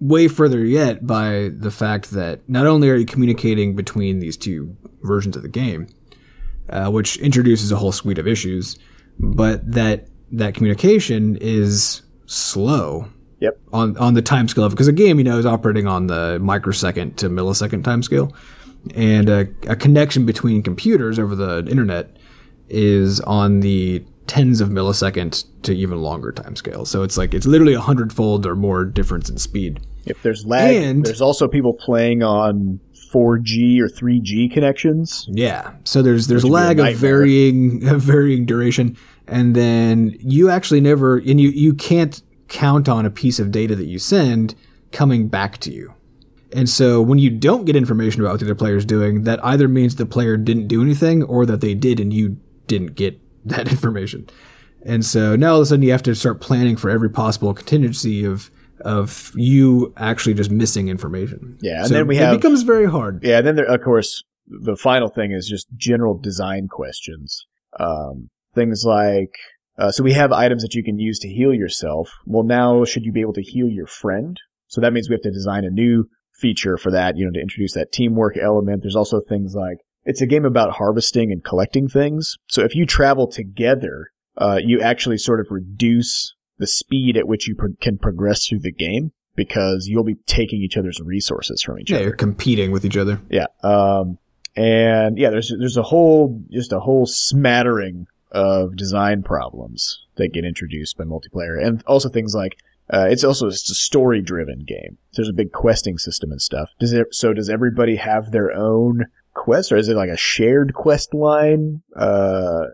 way further yet by the fact that not only are you communicating between these two versions of the game, uh, which introduces a whole suite of issues, but that that communication is slow. Yep. On on the time scale of because a game you know is operating on the microsecond to millisecond time scale, and a, a connection between computers over the internet is on the tens of millisecond to even longer time scales. So it's like it's literally a hundredfold or more difference in speed. If there's lag, And- there's also people playing on 4G or 3G connections. Yeah. So there's there's lag of varying of varying duration, and then you actually never and you you can't count on a piece of data that you send coming back to you. And so when you don't get information about what the other player's doing, that either means the player didn't do anything or that they did and you didn't get that information. And so now all of a sudden you have to start planning for every possible contingency of of you actually just missing information. Yeah, and So then we have it becomes very hard. Yeah, and then there, of course, the final thing is just general design questions. Um, things like, uh, so we have items that you can use to heal yourself. Well, now should you be able to heal your friend? So that means we have to design a new feature for that, you know, to introduce that teamwork element. There's also things like, it's a game about harvesting and collecting things. So if you travel together, uh, you actually sort of reduce the speed at which you pro- can progress through the game because you'll be taking each other's resources from each Yeah, other. Yeah, you're competing with each other. Yeah. Um, and yeah, there's there's a whole just a whole smattering of design problems that get introduced by multiplayer, and also things like Uh, it's also it's a story driven game. There's a big questing system and stuff. Does it? So does everybody have their own quest, or is it like a shared quest line? Uh,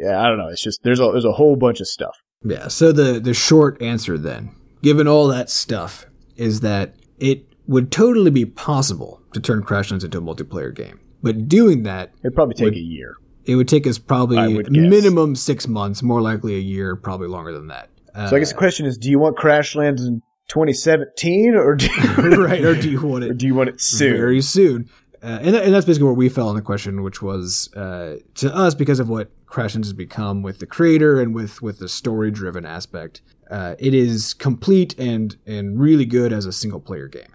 yeah, I don't know. It's just there's a there's a whole bunch of stuff. Yeah. So the the short answer then, given all that stuff, is that it would totally be possible to turn Crashlands into a multiplayer game. But doing that, It'd probably take Would- a year. it would take us probably would guess. minimum six months, more likely a year, probably longer than that. Uh, So I guess the question is, do you want Crashlands in 2017, or do you, right? Or do you want it do you want it soon? very soon? Uh, and, that, and that's basically where we fell on the question, which was uh, to us because of what Crashlands has become with the creator and with with the story driven aspect. Uh, it is complete and and really good as a single player game,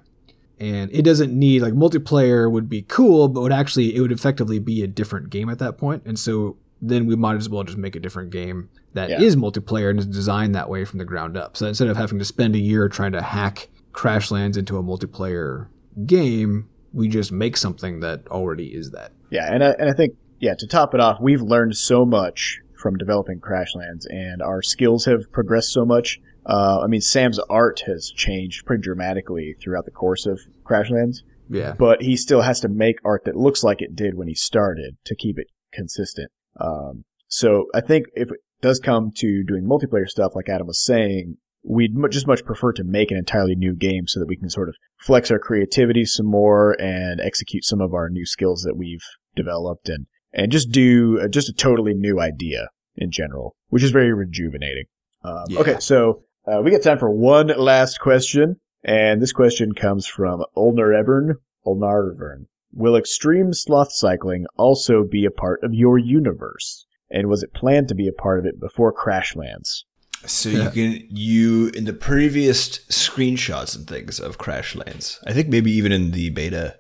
and it doesn't need like multiplayer would be cool, but would actually it would effectively be a different game at that point, and so then we might as well just make a different game that is Yeah. multiplayer and is designed that way from the ground up. So instead of having to spend a year trying to hack Crashlands into a multiplayer game, we just make something that already is that. Yeah, and I, and I think yeah, to top it off, we've learned so much from developing Crashlands, and our skills have progressed so much. Uh, I mean, Sam's art has changed pretty dramatically throughout the course of Crashlands, Yeah. but he still has to make art that looks like it did when he started to keep it consistent. Um, so I think if it does come to doing multiplayer stuff, like Adam was saying, we'd just much prefer to make an entirely new game so that we can sort of flex our creativity some more and execute some of our new skills that we've developed and and just do uh, just a totally new idea in general, which is very rejuvenating. Um, Yeah. Okay, so uh, we got time for one last question, and this question comes from Ulnarevern. Ulnarevern. Will extreme sloth cycling also be a part of your universe? And was it planned to be a part of it before Crashlands? So you can you in the previous screenshots and things of Crash Crashlands. I think maybe even in the beta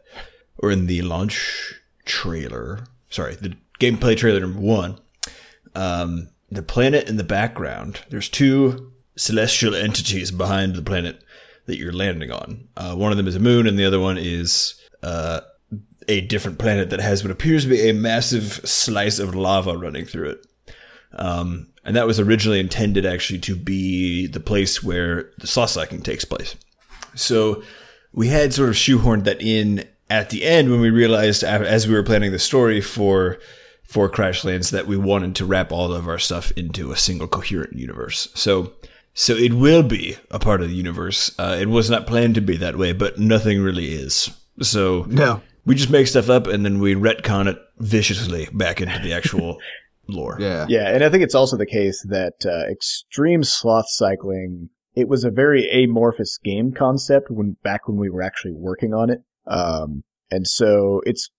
or in the launch trailer. Sorry, the gameplay trailer number one. Um, the planet in the background. There's two celestial entities behind the planet that you're landing on. Uh, one of them is a moon, and the other one is uh, a different planet that has what appears to be a massive slice of lava running through it. Um, and that was originally intended actually to be the place where the cycling takes place. So we had sort of shoehorned that in at the end when we realized, as we were planning the story for for Crashlands, that we wanted to wrap all of our stuff into a single coherent universe. So so it will be a part of the universe. Uh, it was not planned to be that way, but nothing really is. So No. we just make stuff up and then we retcon it viciously back into the actual lore. Yeah. Yeah, and I think it's also the case that uh, extreme sloth cycling it was a very amorphous game concept when back when we were actually working on it. Um, and so it's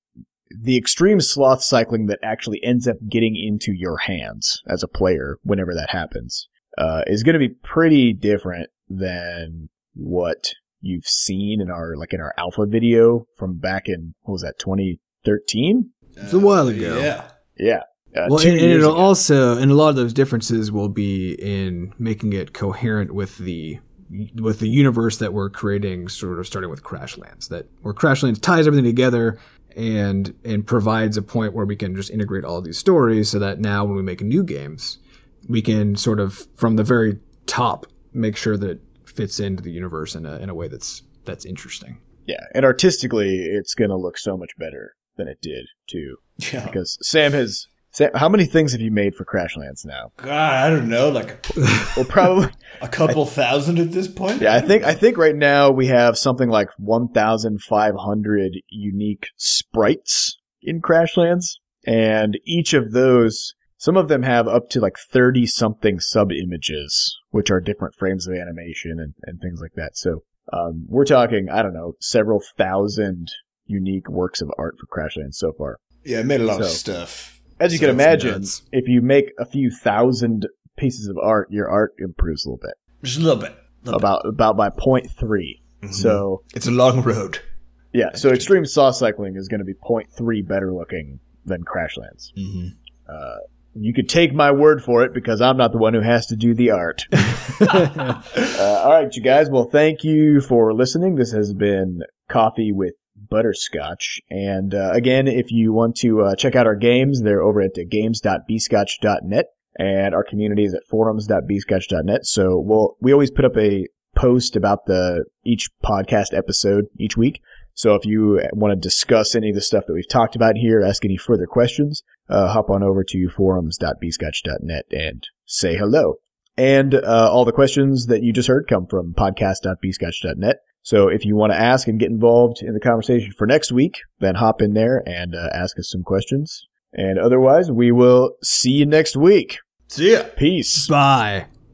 the extreme sloth cycling that actually ends up getting into your hands as a player whenever that happens uh, is going to be pretty different than what you've seen in our like in our alpha video from back in what was that 2013 It's a while ago. Yeah. yeah uh, Well, two and, and years it'll ago. also, and a lot of those differences will be in making it coherent with the with the universe that we're creating, sort of starting with Crashlands. That where Crashlands ties everything together and and provides a point where we can just integrate all of these stories, so that now when we make new games, we can sort of from the very top make sure that it fits into the universe in a in a way that's that's interesting. Yeah, and artistically, it's going to look so much better than it did too. Yeah. Because Sam has. Sam, how many things have you made for Crashlands now? God, I don't know, like Well, probably. a couple thousand at this point. yeah, I think I think right now we have something like 1,500 unique sprites in Crashlands, and each of those, some of them have up to like 30 something sub images, which are different frames of animation and, and things like that. So um, we're talking, I don't know, several thousand unique works of art for Crashlands so far. Yeah, I made a lot of stuff. As you So can imagine, nuts. if you make a few thousand pieces of art, your art improves a little bit. Just a little bit. Little About about by point 0.3. bit. So it's a long road. yeah, so extreme sloth cycling is going to be 0.3 better looking than Crashlands. Mm-hmm. Uh, you could take my word for it because I'm not the one who has to do the art. uh, all right, you guys. Well, thank you for listening. This has been Coffee with Butterscotch. And uh, again, if you want to uh, check out our games, they're over at games.bscotch.net. and our community is at forums.bscotch.net. So we'll, we always put up a post about the each podcast episode each week. So if you want to discuss any of the stuff that we've talked about here, ask any further questions, uh, hop on over to forums.bscotch.net and say hello. And uh, all the questions that you just heard come from podcast.bscotch.net. So if you want to ask and get involved in the conversation for next week, then hop in there and uh, ask us some questions. And otherwise, we will see you next week. See ya. Peace. Bye.